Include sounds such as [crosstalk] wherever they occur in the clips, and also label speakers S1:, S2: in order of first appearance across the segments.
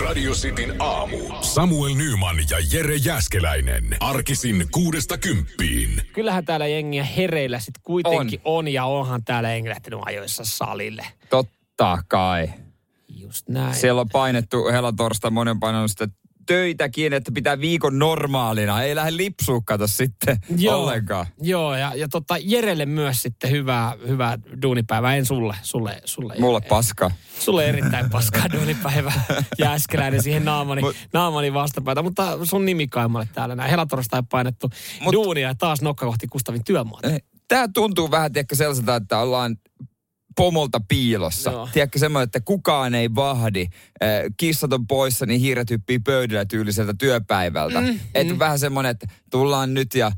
S1: Radio Cityn aamu. Samuel Nyman ja Jere Jäskeläinen. Arkisin kuudesta kymppiin.
S2: Kyllähän täällä jengiä hereillä sit kuitenkin on. on ja onhan täällä jengi lähtenyt ajoissa salille.
S3: Totta kai.
S2: Just näin.
S3: Siellä on painettu helatorsta monen painanut sitä töitäkin, että pitää viikon normaalina. Ei lähde lipsua kato sitten
S2: Joo.
S3: ollenkaan.
S2: Joo, ja, ja tota, Jerelle myös sitten hyvää, hyvää duunipäivää. En sulle, sulle, sulle.
S3: Mulle paska.
S2: Sulle erittäin paskaa [laughs] duunipäivää. Jääskeläinen siihen naamani,
S3: Mut-
S2: naamani vastapäätä. Mutta sun nimi kai mulle täällä näin. Helatorstai painettu
S3: Mut-
S2: duunia ja taas nokka kohti Kustavin työmaata.
S3: Tämä tuntuu vähän, tiedätkö, sellaiselta, että ollaan pomolta piilossa.
S2: Joo.
S3: Tiedätkö semmoinen, että kukaan ei vahdi. Eh, Kissat on poissa, niin hiiret hyppii pöydällä tyyliseltä työpäivältä. Mm, että vähän semmoinen, että tullaan nyt ja,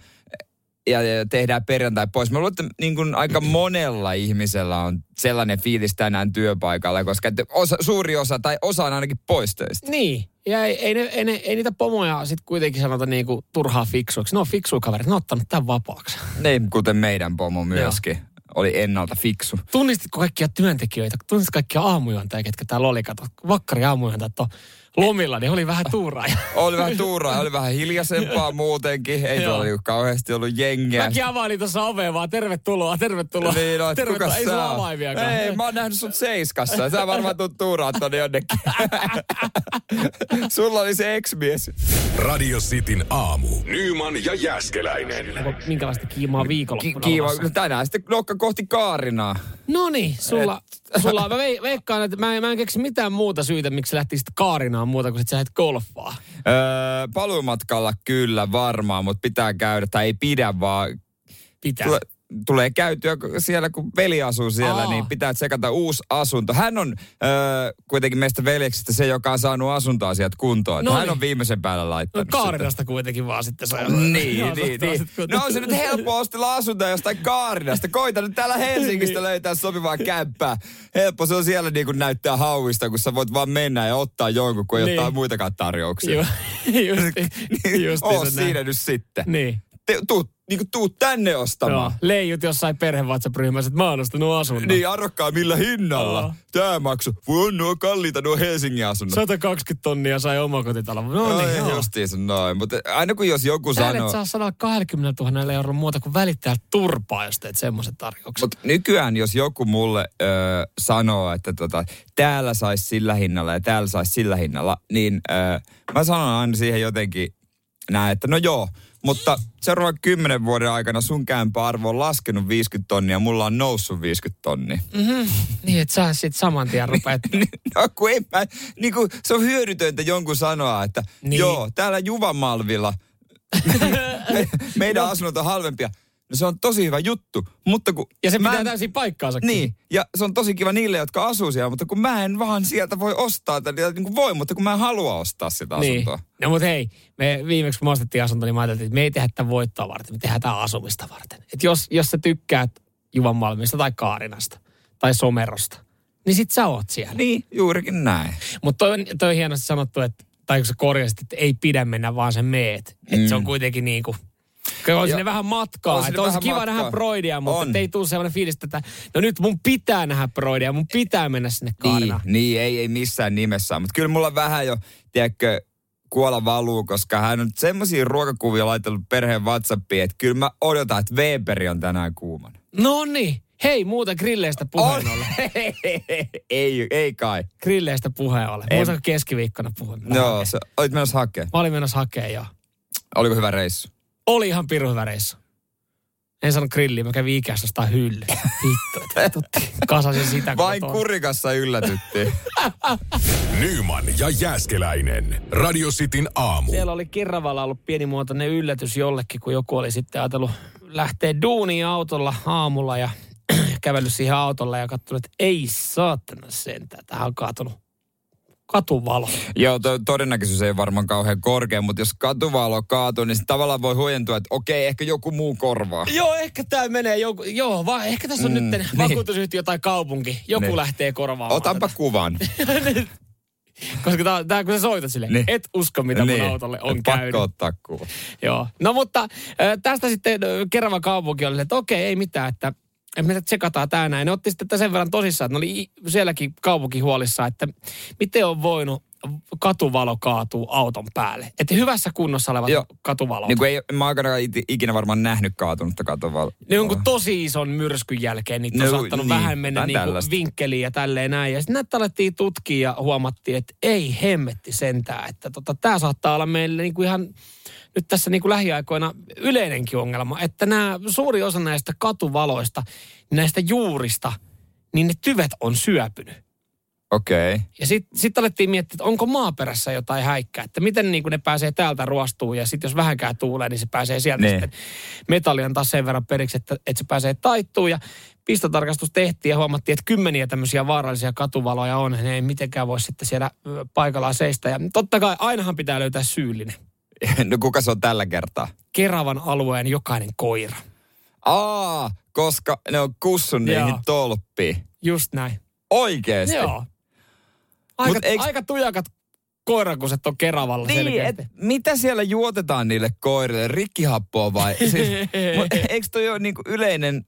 S3: ja, ja tehdään perjantai pois. Mä luulen, että niin kuin aika [clears throat] monella ihmisellä on sellainen fiilis tänään työpaikalla, koska osa, suuri osa tai osa on ainakin pois töistä.
S2: Niin. Ja ei, ei, ne, ei, ne, ei niitä pomoja sitten kuitenkin sanota niinku turhaa fiksuiksi. Ne on fiksuja kaverit. Ne on ottanut tämän vapaaksi.
S3: Niin, kuten meidän pomo myöskin. Oli ennalta fiksu.
S2: Tunnistitko kaikkia työntekijöitä? Tunnistitko kaikkia aamujuontajia, ketkä täällä oli? Kato, vakkari aamujuontajat on lomilla, niin oli vähän tuuraa.
S3: Oli vähän tuuraa, oli vähän hiljaisempaa muutenkin. Ei
S2: Joo.
S3: tuolla niinku kauheasti ollut jengiä.
S2: Mäkin availin tuossa ovea vaan, tervetuloa, tervetuloa.
S3: Niin, no, et kuka
S2: tervetuloa. Ei sulla avaimiakaan.
S3: Ei, mä oon nähnyt sut seiskassa. Sä varmaan tuut tuuraa tonne jonnekin. Sulla oli se ex-mies.
S1: Radio Cityn aamu. Nyman ja Jäskeläinen.
S2: Minkälaista kiimaa
S3: Ki-
S2: viikonloppuna
S3: kiva.
S2: luvassa?
S3: Tänään sitten nokka kohti Kaarinaa.
S2: No niin, sulla, [laughs] sulla mä vei- veikkaan, että mä en, mä en keksi mitään muuta syytä, miksi lähtisit Kaarinaan muuta kuin sit sä et golfaa.
S3: Öö, paluumatkalla kyllä varmaan, mutta pitää käydä, tai ei pidä vaan
S2: Pitää.
S3: tule, tulee käytyä siellä, kun veli asuu siellä,
S2: Aa.
S3: niin pitää tsekata uusi asunto. Hän on öö, kuitenkin meistä veljeksistä se, joka on saanut asuntoasiat kuntoon.
S2: No
S3: No hän
S2: niin.
S3: on viimeisen päällä
S2: No
S3: laittanut sitä.
S2: Kaarinasta kuitenkin vaan sitten saa.
S3: Niin, [laughs] niin, niin. No on se nyt helppo ostella asuntoa jostain Kaarinasta. Koita nyt täällä Helsingistä löytää sopivaa kämppää. Helppo se on siellä niin kuin näyttää hauista, kun sä voit vaan mennä ja ottaa jonkun, kun ei
S2: Niin.
S3: ottaa muitakaan tarjouksia.
S2: Ju, [laughs] justi, [laughs] justi
S3: Oo siinä nyt sitten.
S2: Niin.
S3: Te, tuu, niin kuin tuu tänne
S2: Joo.
S3: ostamaan.
S2: Leijut jossain perhevaatsapryhmässä, että mä oon ostanut asunnon.
S3: Niin, arvokkaa millä hinnalla.
S2: Joo.
S3: Tää maksu. Voi on nuo kalliita nuo Helsingin asunnot.
S2: 120 tonnia sai omakotitalon. No niin, joo.
S3: justiinsa noin. Mutta aina kun jos joku
S2: Täällä
S3: sanoo...
S2: saa 120 000 euroa muuta kuin välittää turpaa, jos teet semmoisen tarjouksen.
S3: Mutta nykyään, jos joku mulle ö, sanoo, että tota, täällä saisi sillä hinnalla ja täällä saisi sillä hinnalla, niin ö, mä sanon aina siihen jotenkin näin, että no joo, mutta seuraavan kymmenen vuoden aikana sun käympäarvo on laskenut 50 tonnia, mulla on noussut 50 tonnia.
S2: Niin, että sä sit saman tien rupeat. [laughs]
S3: no kun ei mä, niin kun, se on hyödytöntä jonkun sanoa, että
S2: Niin.
S3: niin. joo, täällä Juvamalvilla [laughs] me, meidän asunnot on halvempia. No se on tosi hyvä juttu, mutta kun...
S2: Ja se pitää
S3: en-
S2: täysin paikkaansa.
S3: Niin, ja se on tosi kiva niille, jotka asuu siellä, mutta kun mä en vaan sieltä voi ostaa, tai niin kuin voi, mutta kun mä en halua ostaa sitä
S2: Niin.
S3: asuntoa.
S2: No mutta hei, me viimeksi kun me ostettiin asunto, niin mä ajattelin, että me ei tehdä tätä voittoa varten, me tehdään tämä asumista varten. Että jos, jos sä tykkäät Juvanmalmista tai Kaarinasta tai Somerosta, niin sit sä oot siellä.
S3: Niin, juurikin näin.
S2: Mutta toi, toi on hienosti sanottu, että, tai kun sä korjasit, että ei pidä mennä vaan sen meet. Että
S3: Mm.
S2: se on kuitenkin niin kuin, on sinne vähän matkaa.
S3: on sinne
S2: olisi
S3: vähän
S2: kiva
S3: matkaa.
S2: nähdä Broidia, mutta
S3: On.
S2: ei tule sellainen fiilis, että no nyt mun pitää nähdä Broidia, mun pitää mennä sinne Kaarinaan.
S3: Niin, niin ei, ei missään nimessä. Mutta kyllä mulla vähän jo, tiedätkö, kuola valuu, koska hän on semmoisia ruokakuvia laitellut perheen WhatsAppiin, että kyllä mä odotan, että Weberi on tänään kuumana.
S2: No niin. Hei, muuten grilleistä puheen ollen. [laughs]
S3: ei, ei kai.
S2: Grilleistä puheen.
S3: Ei.
S2: Muistatko keskiviikkona puhuin?
S3: Joo, se, olit menossa hakemaan.
S2: Mä olin menossa hakea jo.
S3: Oliko hyvä reissu?
S2: Oli ihan pirun hyvä reissu. En sano grilliä, mä kävin ikässä ostaa hylly. [laughs] Vittu, että tutti. Kasasin sitä.
S3: Vain
S2: kotona.
S3: kurikassa yllätyttiin. [laughs]
S1: Nyman ja Jääskeläinen. Radio Cityn aamu.
S2: Siellä oli Kerravalla ollut pienimuotoinen yllätys jollekin, kun joku oli sitten ajatellut lähteä duuniin autolla aamulla ja [clears throat] kävellyt siihen autolle ja katsonut, että ei saatana sentään, tähän on kaatunut katuvalo.
S3: Joo, to, todennäköisyys ei varmaan kauhean korkea, mutta jos katuvalo kaatuu, niin tavallaan voi huojentua, että okei, ehkä joku muu korvaa.
S2: Joo, ehkä tämä menee joku, joo, va, ehkä tässä on
S3: Mm,
S2: nyt
S3: niin.
S2: vakuutusyhtiö tai kaupunki. Joku
S3: Niin.
S2: lähtee korvaamaan.
S3: Otanpa
S2: tätä. [laughs]
S3: kuvan.
S2: Koska tää, tää, kun sä soitat sille,
S3: Niin.
S2: et usko mitä mun autolle on
S3: Pakko
S2: käynyt.
S3: ottaa kuva.
S2: Joo. No mutta äh, tästä sitten äh, Kerava kaupunki oli, että okei, ei mitään, että että me tsekataan tää näin. Ne otti sitten sen verran tosissaan, että ne oli sielläkin kaupunki huolissa, että miten on voinut katuvalo kaatuu auton päälle. Että hyvässä kunnossa olevat
S3: Joo.
S2: katuvalot.
S3: Niin kuin ei, mä aikana ikinä varmaan nähnyt kaatunutta katovaloa.
S2: Ne on kuin tosi ison myrskyn jälkeen, niitä on
S3: No,
S2: saattanut
S3: niin,
S2: vähän mennä niinku
S3: tällaista.
S2: vinkkeliin ja tälleen näin. Ja sitten näitä alettiin tutkia ja huomattiin, että ei hemmetti sentään, että tota, tämä saattaa olla meille niinku ihan nyt tässä niinku lähiaikoina yleinenkin ongelma, että nämä suuri osa näistä katuvaloista, näistä juurista, niin ne tyvet on syöpynyt.
S3: Okei. Okay.
S2: Ja sitten sit alettiin miettiä, että onko maaperässä jotain häikkää, että miten niin ne pääsee täältä ruostumaan ja sitten jos vähänkään tuulee, niin se pääsee sieltä
S3: Niin.
S2: sitten. Metalli on taas sen verran periksi, että, että se pääsee taittumaan ja pistotarkastus tehtiin ja huomattiin, että kymmeniä tämmöisiä vaarallisia katuvaloja on. Ne ei mitenkään voi sitten siellä paikallaan seistä. Ja totta kai ainahan pitää löytää syyllinen. [laughs]
S3: No kuka se on tällä kertaa?
S2: Keravan alueen jokainen koira.
S3: Aa, koska ne on kussun niihin
S2: Joo.
S3: tolppiin.
S2: Just näin.
S3: Oikeesti?
S2: Joo. Aika,
S3: eiks-
S2: aika tujakat koirakuset on Keravalla
S3: Niin,
S2: selkeästi.
S3: et, mitä siellä juotetaan niille koirille? Rikkihappoa vai? [laughs] siis, eikö toi ole niinku yleinen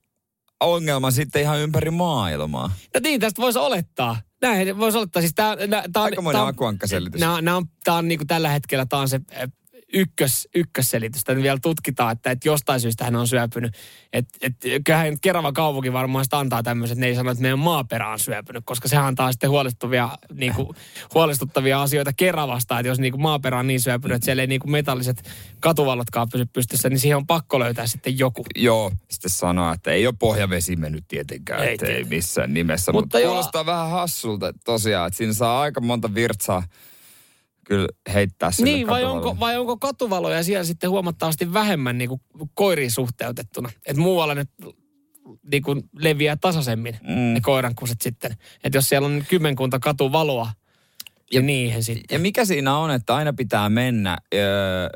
S3: ongelma sitten ihan ympäri maailmaa?
S2: No niin, tästä voisi olettaa. Näin voisi olettaa. Siis tää, nää, tää on,
S3: Aikamoinen
S2: tää on-
S3: akuankkaselitys.
S2: Nää on, tää on niinku tällä hetkellä tää on se äh, ykkös, ykkösselitys. Tätä vielä tutkitaan, että, että jostain syystä hän on syöpynyt. Että et, kyllähän Kerava kaupunki varmaan sitä antaa tämmöiset, että ne ei sano, että meidän maaperä on syöpynyt, koska sehän antaa sitten huolestuttavia, niinku, huolestuttavia asioita Keravasta, että jos niinku maaperä on niin syöpynyt, että siellä ei niinku metalliset katuvallotkaan pysy pystyssä, niin siihen on pakko löytää sitten joku.
S3: Joo, sitten sanoa, että ei ole pohjavesi mennyt tietenkään,
S2: Ei
S3: ei, missään nimessä.
S2: Mutta
S3: Mutta kuulostaa vähän hassulta tosiaan, että siinä saa aika monta virtsaa kyllä heittää sille
S2: Niin, vai onko, vai onko katuvaloja siellä sitten huomattavasti vähemmän niin kuin koiriin suhteutettuna? Että muualla ne niin kuin leviää tasaisemmin, mm. ne koirankuset sitten. Että jos siellä on kymmenkunta katuvaloa, ja niihin sitten.
S3: Ja mikä siinä on, että aina pitää mennä öö,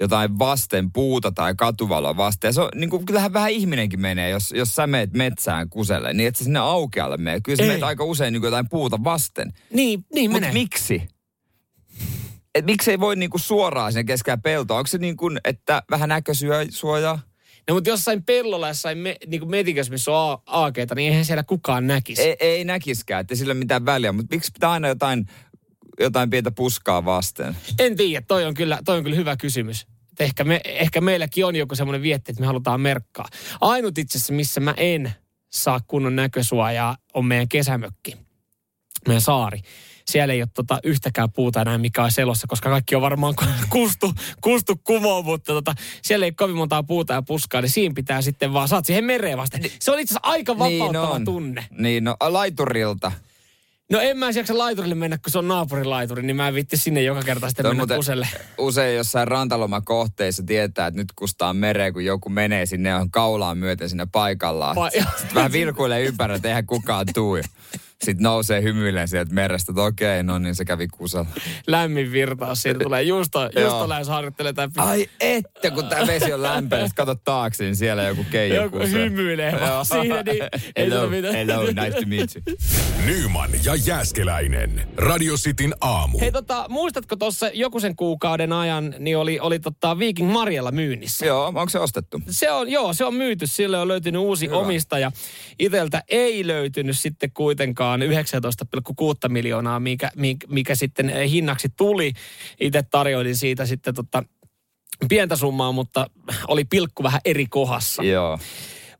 S3: jotain vasten puuta tai katuvaloa vasten. Ja se on, niin kuin, kyllähän vähän ihminenkin menee, jos, jos sä meet metsään kuselle, niin et sä sinne aukealle mene. Kyllä sä meet aika usein niin kuin jotain puuta vasten.
S2: Niin, niin
S3: Mutta
S2: menee.
S3: miksi? Et miksi ei voi niinku suoraan sinne keskellä peltoa? Onko se niin kuin, että vähän näkösuojaa?
S2: No, mutta jossain pellolla, jossain me, niin kuin metikössä, missä on aakeita, niin eihän siellä kukaan näkisi.
S3: Ei, ei näkiskään, että sillä ole mitään väliä, mutta miksi pitää aina jotain, jotain pientä puskaa vasten?
S2: En tiedä, toi on kyllä, toi on kyllä hyvä kysymys. Et Ehkä, me, ehkä meilläkin on joku semmoinen vietti, että me halutaan merkkaa. Ainut itse asiassa, missä mä en saa kunnon näkösuojaa, on meidän kesämökki. Meidän saari. Siellä ei ole tota yhtäkään puuta enää, mikä on selossa, koska kaikki on varmaan ku- kustu, kustu kumoon, mutta tota, siellä ei ole kovin montaa puuta ja puskaa, niin siinä pitää sitten vaan, saat siihen mereen vasta. Se on itse asiassa aika vapauttava
S3: on.
S2: tunne.
S3: Niin, no laiturilta.
S2: No en mä jaksa laiturille mennä, kun se on naapurilaituri, niin mä en vitti sinne joka kerta sitten
S3: Toi
S2: mennä kuselle.
S3: Usein jossain rantalomakohteissa tietää, että nyt kustaa mereen, kun joku menee sinne on kaulaan myöten sinne paikallaan.
S2: Pa-
S3: Sitten vähän vilkuilee ympäri, että eihän kukaan tuu. [laughs] Sitten nousee hymyilen sieltä merestä, että okei, no niin se kävi kusella.
S2: lämmin virtaus. Siitä tulee juusto, juusto lähes harjoittelee tämä
S3: Ai että, kun tämä vesi on lämpöä, sitten kato taakse, niin siellä joku keiju
S2: joku
S3: kusee.
S2: hymyilee vaan siinä, niin ei
S3: hello,
S2: mitään.
S3: hello, nice to meet you.
S1: Nyman ja Jääskeläinen. Radio Cityn aamu.
S2: Hei tota, muistatko tuossa joku sen kuukauden ajan, niin oli, oli tota Viking Marjalla myynnissä.
S3: Joo, onko se ostettu?
S2: Se on, joo, se on myyty. Sille on löytynyt uusi
S3: Hyvä.
S2: omistaja. Iteltä ei löytynyt sitten kuitenkaan 19,6 miljoonaa, mikä, mikä, mikä sitten hinnaksi tuli. Itse tarjoilin siitä sitten tota, pientä summaa, mutta oli pilkku vähän eri kohdassa.
S3: Joo.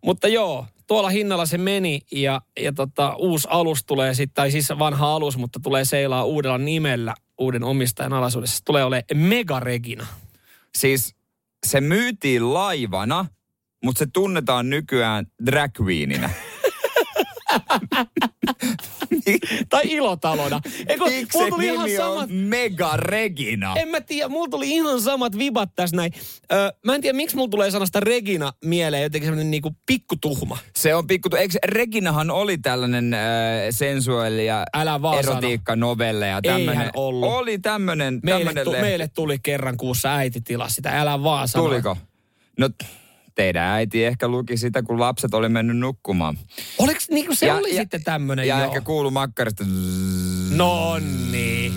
S2: Mutta joo, tuolla hinnalla se meni ja, ja tota, uusi alus tulee sitten, tai siis vanha alus, mutta tulee seilaa uudella nimellä uuden omistajan alaisuudessa. Se tulee olemaan Mega Regina.
S3: Siis se myytiin laivana, mutta se tunnetaan nykyään drag queeninä. [laughs] [laughs]
S2: Tai ilotalona. Eikö,
S3: Miksi
S2: mulla tuli ihan
S3: nimi
S2: samat,
S3: on Mega Regina?
S2: en mä tiedä, mulla tuli ihan samat vibat tässä näin. Öö, mä en tiedä, miksi mulla tulee sanasta Regina mieleen jotenkin semmoinen niinku pikkutuhma.
S3: Se on pikku... Eikö Reginahan oli tällainen äh, sensuaali ja
S2: Älä vaan sano.
S3: erotiikka-novelle ja tämmöinen.
S2: ollut.
S3: Oli tämmöinen
S2: Meille,
S3: tämmönen
S2: tu,
S3: lehti.
S2: meille tuli kerran kuussa äiti tilasi sitä, älä vaan sano.
S3: Tuliko? No teidän äiti ehkä luki sitä, kun lapset oli mennyt nukkumaan.
S2: Oliko, niinku se oli sitten tämmöinen,
S3: Ja
S2: joo.
S3: ehkä kuulu makkarista.
S2: No niin.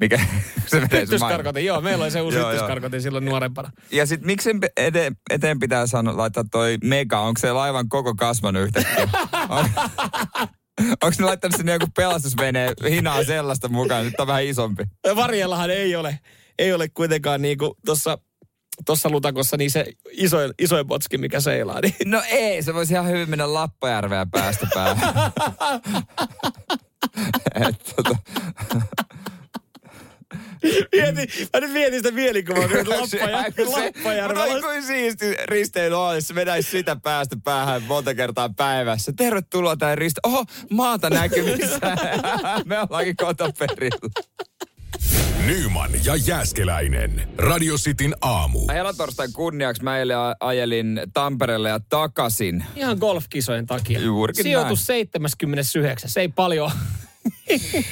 S3: Mikä [laughs] se menee
S2: joo, meillä oli se uusi tyttyskarkotin silloin nuorempana.
S3: Ja sitten miksi eteen, eteen pitää sanoa, laittaa toi mega, onko se laivan koko kasvanut yhtäkkiä? [laughs] On- Onko ne laittanut sinne joku pelastusveneen hinaa sellaista mukaan? Nyt on vähän isompi.
S2: Varjellahan ei ole, ei ole kuitenkaan niinku tuossa tuossa lutakossa niin se isoin, isoin botski, mikä seilaa. Niin.
S3: No ei, se voisi ihan hyvin mennä Lappajärveä päästä päähän. [laughs] Et, tota,
S2: Mieti, mä nyt mietin sitä mielikuvaa, kun Lappajärvi.
S3: Kun se- Mutta kuin siisti risteily olisi, se vetäisi sitä päästä päähän monta kertaa päivässä. Tervetuloa tähän riste... Oho, maata näkyvissä. [laughs] Me ollaankin kotoperillä.
S1: Nyman ja Jääskeläinen. Radio Cityn aamu.
S3: Helatorstain kunniaksi mä eilen ajelin Tampereelle ja takaisin.
S2: Ihan golfkisojen takia.
S3: Juurikin
S2: Sijoitus 79. Se ei paljon. [laughs]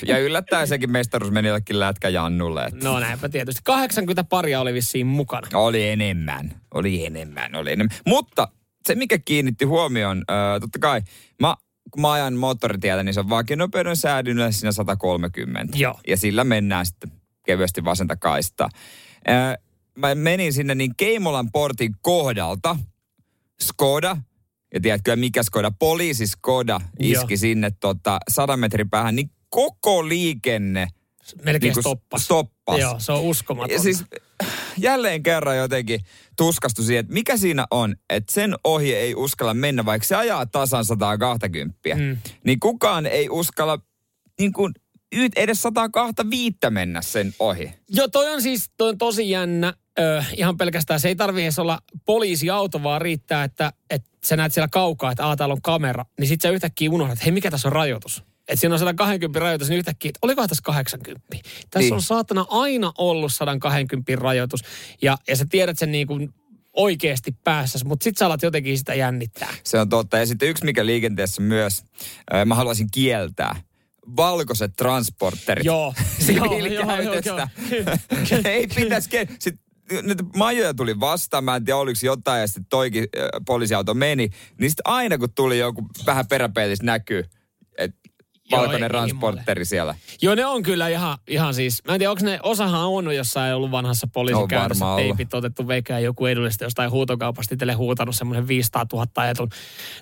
S3: Ja yllättäen sekin mestaruus meni jollekin lätkä Jannulle. Että
S2: No näinpä tietysti. 80 paria oli vissiin mukana.
S3: Oli enemmän. Oli enemmän, oli enemmän. Mutta se, mikä kiinnitti huomioon, äh, totta kai, mä, kun mä ajan moottoritiellä, niin se on vakionopeuden säädyn yleensä siinä 130.
S2: Joo.
S3: Ja sillä mennään sitten kevyesti vasenta kaista. Äh, mä menin sinne niin Keimolan portin kohdalta, Skoda, ja tiedätkö mikä Skoda, poliisi Skoda iski
S2: Joo.
S3: sinne tota, 100 metrin päähän, niin koko liikenne
S2: Melkein
S3: Niinku
S2: stoppas.
S3: stoppas.
S2: Joo, se on uskomaton.
S3: ja siis jälleen kerran jotenkin tuskastui siihen, että mikä siinä on, että sen ohi ei uskalla mennä, vaikka se ajaa tasan 120.
S2: Mm.
S3: Mm. Niin kukaan ei uskalla niin kuin, y- edes 125 mennä sen ohi.
S2: Joo, toi on siis toi on tosi jännä. Ö, ihan pelkästään se ei tarvitse edes olla poliisiauto, vaan riittää, että, että sä näet siellä kaukaa, että aah, täällä on kamera. Niin sit sä yhtäkkiä unohdat, että hei, mikä tässä on rajoitus? Että siinä on 120 rajoitus, niin yhtäkkiä, että olikohan tässä 80? Tässä
S3: Niin.
S2: on saatana aina ollut 120 rajoitus. Ja, ja sä tiedät sen niin kuin oikeasti päässä, mutta sit sä alat jotenkin sitä jännittää.
S3: Se on totta. Ja sitten yksi, mikä liikenteessä myös, mä haluaisin kieltää. Valkoiset transporterit.
S2: Joo, [laughs]
S3: Siviilikäytöstä. [laughs] ei pitäisi... Ke- sitten nyt majoja tuli vastaan, mä en tiedä oliko jotain, ja sitten toikin äh, poliisiauto meni. Niin sitten aina kun tuli joku vähän peräpeilissä näkyy, valkoinen transporteri siellä.
S2: Joo, ne on kyllä ihan, ihan siis, mä en tiedä, onko ne, osahan on jossain ollut vanhassa poliisikäytössä teipit otettu veikään joku edullista jostain huutokaupasta itselle huutanut semmoisen 500 000 ajetun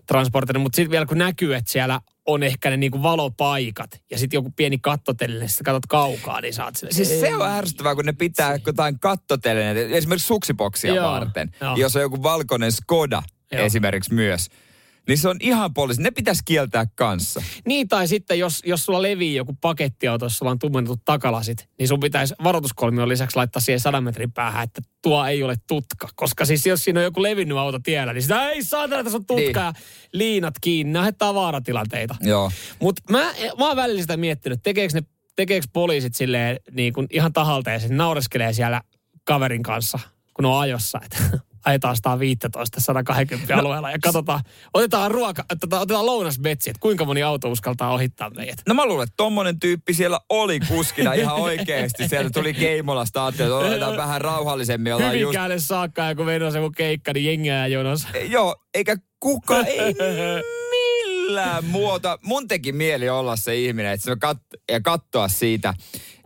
S2: transporterin, mutta sitten vielä kun näkyy, että siellä on ehkä ne niinku valopaikat ja sitten joku pieni kattotellinen, sitten katsot kaukaa, niin saat sille.
S3: Siis se on ärsyttävää, kun ne pitää jotain kattoteleneitä, esimerkiksi suksipoksia
S2: Joo,
S3: varten.
S2: joo.
S3: Jos on joku valkoinen Skoda
S2: Joo.
S3: esimerkiksi myös. Niin se on ihan poliisi. Ne pitäisi kieltää kanssa.
S2: Niin, tai sitten jos, jos sulla levii joku pakettiauto, jos sulla on tummennetut takalasit, niin sun pitäisi varoituskolmion lisäksi laittaa siihen 100 metrin päähän, että tuo ei ole tutka. Koska siis jos siinä on joku levinnyt auto tiellä, niin sitä ei saatana, tässä on tutka
S3: Niin.
S2: liinat kiinni. Nämä on tavaratilanteita.
S3: Joo.
S2: Mutta mä, mä oon välillä sitä miettinyt, tekeekö, ne, tekeekö poliisit silleen niin kuin ihan tahalta ja naureskelee siellä kaverin kanssa, kun on ajossa, että [laughs] ajetaan 115 120 alueella ja katsotaan, otetaan ruoka, otetaan lounasbetsi, että kuinka moni auto uskaltaa ohittaa meidät.
S3: No mä luulen, että tommonen tyyppi siellä oli kuskina ihan [laughs] oikeasti. Sieltä tuli Keimolasta, ajattelin, että otetaan vähän rauhallisemmin. Ollaan just...
S2: Hyvinkäälle saakka ja kun menossa joku keikka, niin jengiä jonossa.
S3: Joo, eikä kuka, ei [laughs] millään muuta. Mun teki mieli olla se ihminen, että se kat- ja katsoa siitä.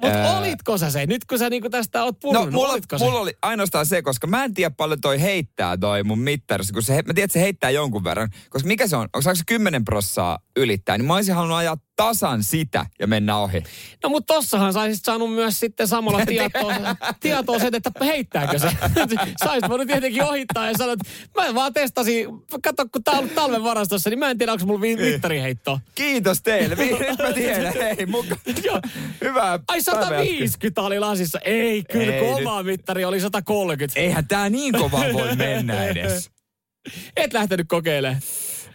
S2: Mutta
S3: ää,
S2: olitko sä se? Nyt kun sä niinku tästä oot
S3: No,
S2: puhunut,
S3: mulla,
S2: olitko se?
S3: mulla oli ainoastaan se, koska mä en tiedä paljon toi heittää toi mun mittarissa, kun se, mä tiedän, että se heittää jonkun verran. Koska mikä se on? Onko se 10 prossaa ylittää? Niin mä olisin halunnut ajaa tasan sitä ja mennä ohi.
S2: No mutta tossahan saisit saanut myös sitten samalla [laughs] tietoa, tietoa sen, että heittääkö se. [laughs] Saisit voinut tietenkin ohittaa ja sanoa, että mä vaan testasin, kato kun tää on ollut talven varastossa, niin mä en tiedä, onko mulla vi- mittariheitto.
S3: Kiitos teille. [laughs] Nyt mä tiedän. Hei, muka.
S2: Joo.
S3: Hyvää
S2: Ai
S3: päivää.
S2: 150 oli lasissa. Ei, kyllä
S3: Ei
S2: kun
S3: nyt.
S2: oma mittari oli 130.
S3: Eihän tää niin kova voi mennä edes.
S2: Et lähtenyt kokeilemaan.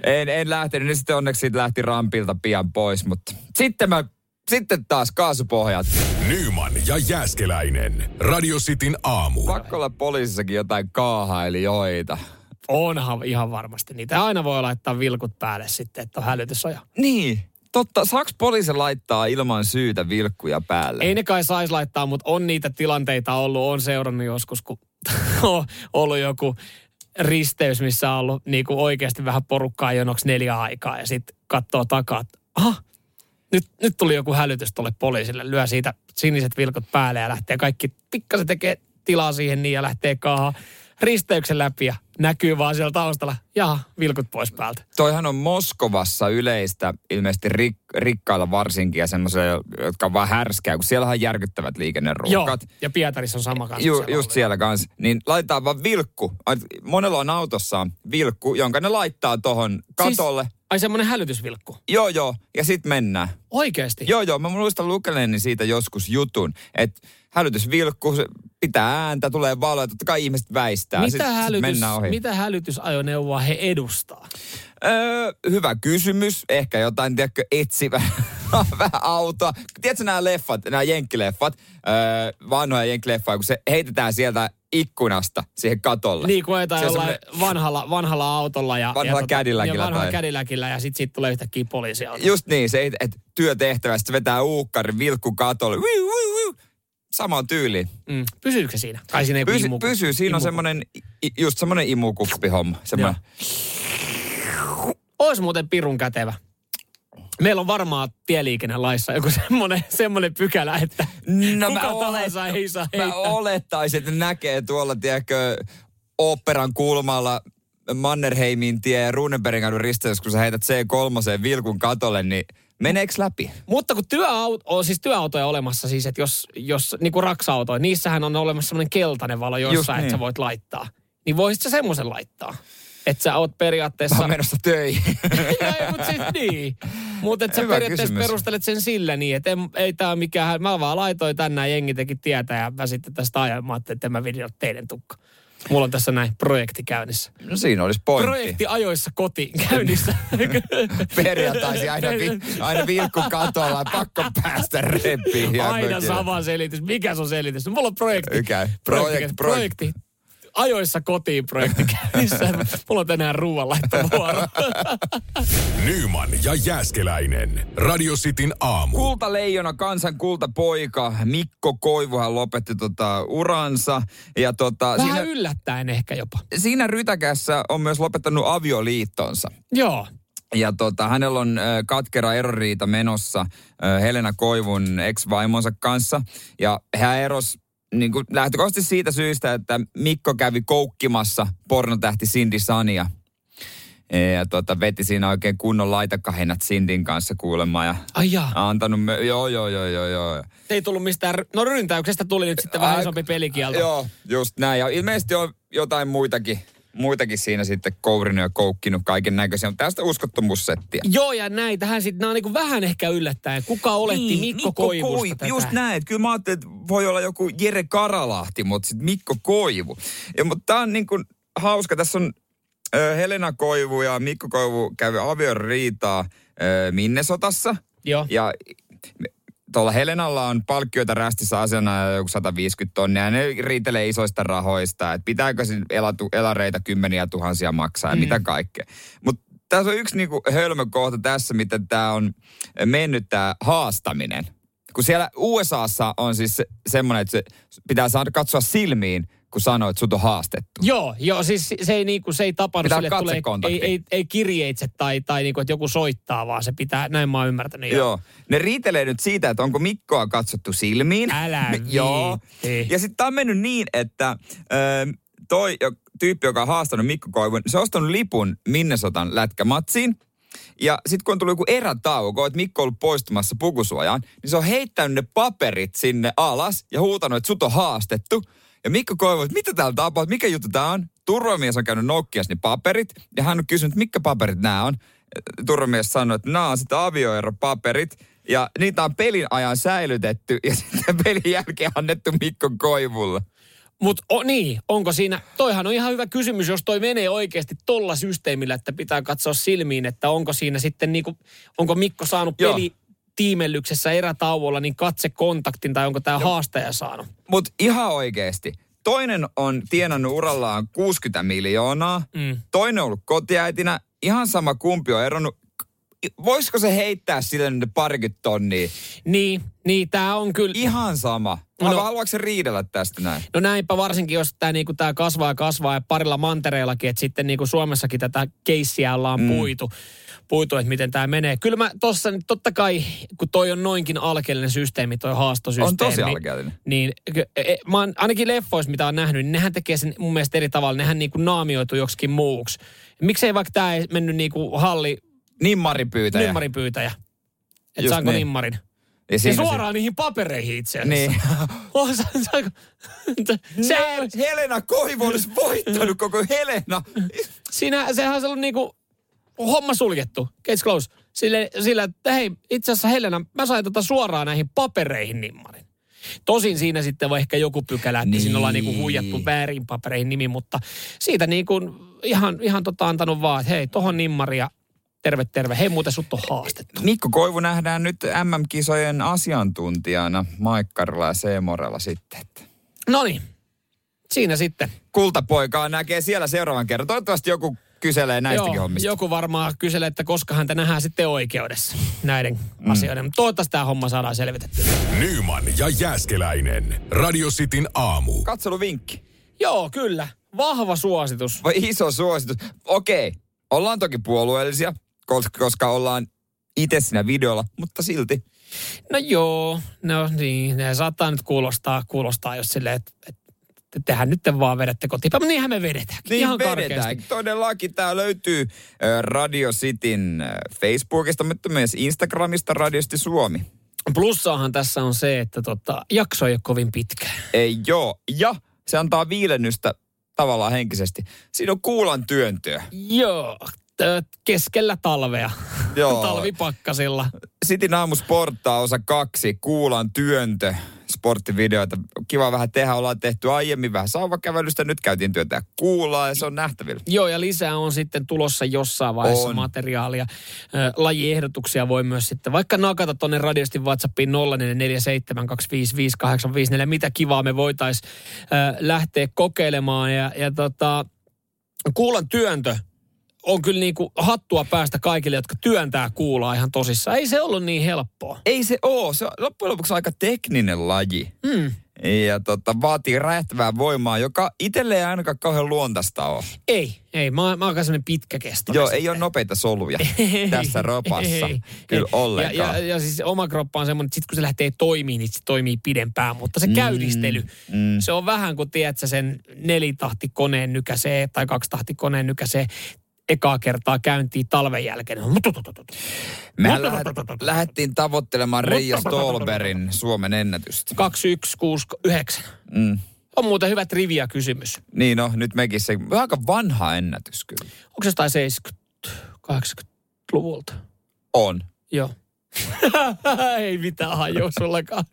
S3: En, en lähtenyt, niin sitten onneksi siitä lähti rampilta pian pois, mutta sitten mä, sitten taas kaasupohjat.
S1: Nyman ja Jääskeläinen. Radio Cityn aamu.
S3: Pakko olla poliisissakin jotain kaahailijoita.
S2: Onhan ihan varmasti niitä. Aina voi laittaa vilkut päälle sitten, että on hälytysoja.
S3: Niin. Totta, saaks poliisi laittaa ilman syytä vilkkuja päälle?
S2: Ei ne kai saisi laittaa, mutta on niitä tilanteita ollut. On seurannut joskus, kun [laughs] on ollut joku risteys, missä on ollut niin kuin oikeasti vähän porukkaa jonoksi neljä aikaa ja sitten katsoo takaa, että aha, nyt, nyt tuli joku hälytys tuolle poliisille, lyö siitä siniset vilkut päälle ja lähtee kaikki, pikkasen tekee tilaa siihen niin ja lähtee kaahaan risteyksen läpi ja näkyy vaan siellä taustalla, ja vilkut pois päältä.
S3: Toihan on Moskovassa yleistä, ilmeisesti rik, rikkailla varsinkin ja semmoisia, jotka on vaan härskää, kun siellä on järkyttävät liikenneruuhkat.
S2: Joo, ja Pietarissa on sama kanssa.
S3: Ju,
S2: siellä
S3: just siellä kanssa. Niin laitetaan vaan vilkku. Monella on autossaan vilkku, jonka ne laittaa tohon katolle. Siis,
S2: ai semmoinen hälytysvilkku.
S3: joo, joo, ja sitten mennään.
S2: Oikeesti?
S3: Joo, joo, mä muistan lukeneeni siitä joskus jutun, että hälytysvilkku, se pitää ääntä, tulee valoa, totta kai ihmiset väistää.
S2: Mitä,
S3: sit, sit
S2: hälytys,
S3: mennään ohi.
S2: mitä hälytysajoneuvoa he edustaa?
S3: Öö, hyvä kysymys. Ehkä jotain, tiedätkö, etsivä [laughs] vähän autoa. Tiedätkö nämä leffat, nämä jenkkileffat, öö, vanhoja jenkkileffoja, kun se heitetään sieltä ikkunasta siihen katolle.
S2: Niin kuin ajetaan
S3: Se on
S2: jollain vanhalla, vanhalla autolla. Ja,
S3: Vanhalla
S2: ja,
S3: Cadillacilla
S2: Ja vanhalla
S3: tai-
S2: Cadillacilla ja sitten siitä tulee yhtäkkiä poliisiauto.
S3: Just niin, se, että työtehtävä, sit se vetää uukkari, vilkku katolle. Wiu, wiu, wiu. Samaan tyyliin.
S2: Mm. Pysyykö se siinä? Kai siinä ei
S3: Pysy,
S2: imu-
S3: pysyy, siinä on
S2: imu-
S3: semmoinen, just semmoinen imukuppihomma. Semmoinen.
S2: Ois muuten pirun kätevä. Meillä on varmaan tieliikennelaissa joku semmoinen, semmoinen pykälä, että
S3: No,
S2: kuka
S3: mä
S2: tahansa ei saa
S3: Mä
S2: heittää.
S3: olettaisin, että näkee tuolla, tiedätkö, oopperan kulmalla Mannerheimin tie ja Runebergin kadun risteys, kun sä heität C3 vilkun katolle, niin meneekö läpi?
S2: Mutta kun työauto, on siis työautoja olemassa siis, että jos, jos niin kuin raksa-autoja, niissähän on olemassa semmoinen keltainen valo jossain, että
S3: niin.
S2: sä voit laittaa. Niin voisit sä semmoisen laittaa. Että sä oot periaatteessa...
S3: Mä oon menossa töihin. [laughs]
S2: ei, mutta siis niin. [laughs] Mutta sä periaatteessa
S3: kysymys.
S2: perustelet sen sillä niin, että ei tää ole mikään... Mä vaan laitoin ja jengi teki tietää ja mä sitten tästä ajan. Mä ajattelin, että mä video teidän tukka. Mulla on tässä näin projekti käynnissä.
S3: No siinä olisi pointti.
S2: Projekti ajoissa kotiin käynnissä. [laughs]
S3: Perjantaisin aina, vi, aina vilkku katolla, pakko päästä reppiin.
S2: Aina sama selitys. Mikä se on selitys? Mulla on projekti.
S3: Mikä?
S2: Projekti.
S3: Projekt- projekt-
S2: projekti. Ajoissa kotiin projekti käynnissä. Mulla on tänään ruoanlaittovuoro.
S1: Nyman ja Jääskeläinen. Radio Cityn aamu.
S3: Kultaleijona, kansan kultapoika, Mikko Koivuhan lopetti tota uransa. Ja tota,
S2: Vähän
S3: siinä,
S2: yllättäen ehkä jopa.
S3: siinä rytäkässä on myös lopettanut avioliittonsa.
S2: Joo.
S3: Ja tota, hänellä on katkera eroriita menossa Helena Koivun ex-vaimonsa kanssa. Ja hän eros niin kuin lähtökohtaisesti siitä syystä, että Mikko kävi koukkimassa pornotähti Cindy Sania. Ja tota, veti siinä oikein kunnon laitakahinat Sindin kanssa kuulemma ja
S2: Ai jaa.
S3: antanut, me, joo, joo, joo, joo, joo.
S2: Ei tullut mistään, no ryntäyksestä tuli nyt sitten vähän isompi pelikielto.
S3: Joo, just näin. Ja ilmeisesti on jotain muitakin, muitakin siinä sitten kourinut ja koukkinut kaiken näköisiä, mutta tästä uskottomuussettiä.
S2: Joo, ja näitähän sitten, nämä on niinku vähän ehkä yllättäen. Kuka oletti niin, Mikko, Koivusta tätä?
S3: Just näin, että kyllä mä ajattelin, että voi olla joku Jere Karalahti, mutta sitten Mikko Koivu. Ja, mutta tää on niin kuin hauska, tässä on ö, Helena Koivu ja Mikko Koivu kävi avioriitaa Minnesotassa.
S2: Joo.
S3: Ja tuolla Helenalla on palkkioita rästissä asiana joku 150 tonnia ja ne riitelee isoista rahoista, että pitääkö sin elatu, elareita kymmeniä tuhansia maksaa ja mm. mitä kaikkea. Mutta tässä on yksi niinku hölmö kohta tässä, miten tämä on mennyt tämä haastaminen. Kun siellä USAssa on siis se, semmoinen, että se pitää saada katsoa silmiin, kun sanoo, että sut on haastettu.
S2: Joo, joo, siis se ei, niinku, se ei tapahdu
S3: Pitää
S2: sille, että tulee, ei, ei, ei kirjeitse tai, tai niinku, että joku soittaa, vaan se pitää, näin mä oon ymmärtänyt.
S3: Joo. Joo. Ne riitelee nyt siitä, että onko Mikkoa katsottu silmiin.
S2: Älä
S3: Joo. Ja sitten tämä on mennyt niin, että ö, toi jo, tyyppi, joka on haastanut Mikko Koivun, se on ostanut lipun Minnesotan lätkämatsiin. Ja sitten kun on tullut joku erätauko, että Mikko on ollut poistumassa pukusuojaan, niin se on heittänyt ne paperit sinne alas ja huutanut, että sut on haastettu. Ja Mikko Koivu, että mitä täällä tapahtuu, mikä juttu tää on? Turvamies on käynyt nokkias ne paperit ja hän on kysynyt, mitkä paperit nämä on. Turvamies sanoi, että nämä on sitten avioeropaperit. Ja niitä on pelin ajan säilytetty ja [laughs] sitten pelin jälkeen annettu Mikko Koivulle.
S2: Mutta o, niin, onko siinä, toihan on ihan hyvä kysymys, jos toi menee oikeasti tolla systeemillä, että pitää katsoa silmiin, että onko siinä sitten niinku, onko Mikko saanut
S3: Joo.
S2: Tiimellyksessä erätauolla niin katsekontaktin tai onko tämä haastaja saanut?
S3: Mutta ihan oikeasti. Toinen on tienannut urallaan 60 miljoonaa.
S2: Mm.
S3: Toinen on ollut kotiäitinä. Ihan sama kumpi on eronnut. voisiko se heittää sille nyt parikymmentä tonnia?
S2: Niin, niin tämä on kyllä...
S3: Ihan sama.
S2: No.
S3: No. Haluatko se riidellä tästä näin?
S2: No näinpä varsinkin, jos tämä niinku, tää kasvaa ja kasvaa ja parilla mantereillakin, että sitten niinku Suomessakin tätä keissiä ollaan mm. puitu, puitu, että miten tämä menee. Kyllä mä tossa, nyt totta kai, kun toi on noinkin alkeellinen systeemi, toi haastosysteemi.
S3: On tosi alkeellinen.
S2: Niin, e, mä oon, ainakin leffoissa, mitä on nähnyt, niin nehän tekee sen mun mielestä eri tavalla. Nehän niinku naamioitu joksikin muuksi. Miksei vaikka tämä ei mennyt niinku halli
S3: Nimmari pyytäjä.
S2: nimmarin pyytäjä? Että saanko
S3: niin.
S2: nimmarin?
S3: Ja
S2: Ja suoraan niihin papereihin itse asiassa.
S3: Niin. [laughs]
S2: Oh? [laughs]
S3: Se,
S2: Se,
S3: Helena Koivu olisi voittanut koko Helena.
S2: siinä, sehän on ollut niinku homma suljettu. Case close. Sille, sillä, että hei, itse asiassa Helena, mä sain tota suoraan näihin papereihin nimmarin. Tosin siinä sitten voi ehkä joku pykälä, että niin. siinä ollaan niinku
S3: Niin.
S2: huijattu väärin papereihin nimi, mutta siitä niinku ihan, ihan tota antanut vaan, että hei, tohon nimmari ja terve, terve. Hei, muuten sut on haastettu.
S3: Mikko Koivu nähdään nyt MM-kisojen asiantuntijana Maikkarilla ja Seemorella sitten. että
S2: No niin, siinä sitten.
S3: Kultapoikaa näkee siellä seuraavan kerran. Toivottavasti joku kyselee näistäkin hommista.
S2: joku varmaan kyselee, että koska häntä nähdään sitten oikeudessa näiden mm. asioiden. Mutta toivottavasti tämä homma saadaan selvitettyä.
S1: Nyman ja Jääskeläinen. Radio Cityn aamu.
S3: Katseluvinkki.
S2: Joo, kyllä. Vahva suositus.
S3: Vai iso suositus. Okei, ollaan toki puolueellisia, koska, koska ollaan itse siinä videolla, mutta silti.
S2: No joo, no niin, ne saattaa nyt kuulostaa, kuulostaa jos silleen, että, että tehän nyt vaan vedätte kotiin. Mutta niinhän me vedetään.
S3: Niin
S2: Ihan
S3: vedetään.
S2: karkeasti.
S3: Todellakin tämä löytyy Radio Cityn Facebookista, mutta myös Instagramista Radio City Suomi.
S2: Plussaahan tässä on se, että tota, jakso ei ole kovin pitkä.
S3: Ei joo. Ja se antaa viilennystä tavallaan henkisesti. Siinä on kuulan työntöä.
S2: Joo, keskellä talvea.
S3: Joo. [laughs]
S2: Talvipakkasilla.
S3: Sitin aamu sporttaa osa kaksi, kuulan työntö, sporttivideoita. Kiva vähän tehdä, ollaan tehty aiemmin vähän sauvakävelystä, nyt käytiin työtä kuulaa ja se on nähtävillä.
S2: Joo, ja lisää on sitten tulossa jossain vaiheessa
S3: On.
S2: materiaalia. Ö, lajiehdotuksia voi myös sitten vaikka nakata tuonne radiosti WhatsAppiin 0447255854, mitä kivaa me voitaisiin lähteä kokeilemaan. Ja, ja tota, kuulan työntö on kyllä niin kuin hattua päästä kaikille, jotka työntää kuulaa ihan tosissaan. Ei se ollut niin helppoa.
S3: Ei se oo, se on loppujen lopuksi aika tekninen laji.
S2: Mm.
S3: Ja tota, vaatii räjähtävää voimaa, joka itselle ei ainakaan kauhean luontaista ole.
S2: Ei, ei. Mä, mä oon sellainen pitkäkestoinen.
S3: Joo,
S2: sitten.
S3: ei ole nopeita soluja
S2: Ei, [laughs]
S3: tässä ropassa.
S2: ei,
S3: Kyllä
S2: ei.
S3: ollenkaan.
S2: Ja, ja, ja siis oma kroppa on semmoinen, että sit kun se lähtee toimimaan, niin se toimii pidempään. Mutta se käydistely,
S3: mm.
S2: se on vähän kuin tiedät sä sen nelitahtikoneen nykäsee tai kaksitahtikoneen nykäsee ekaa kertaa käyntiin talven jälkeen.
S3: Lähet, lähdettiin tavoittelemaan Reijo Stolberin Suomen ennätystä.
S2: 2169.
S3: Mm.
S2: On muuten hyvä trivia kysymys.
S3: Niin no, nyt mekin se, aika vanha ennätys kyllä.
S2: Onko se jostain 70-80-luvulta?
S3: On.
S2: Joo. [laughs] Ei mitään hajua sullakaan.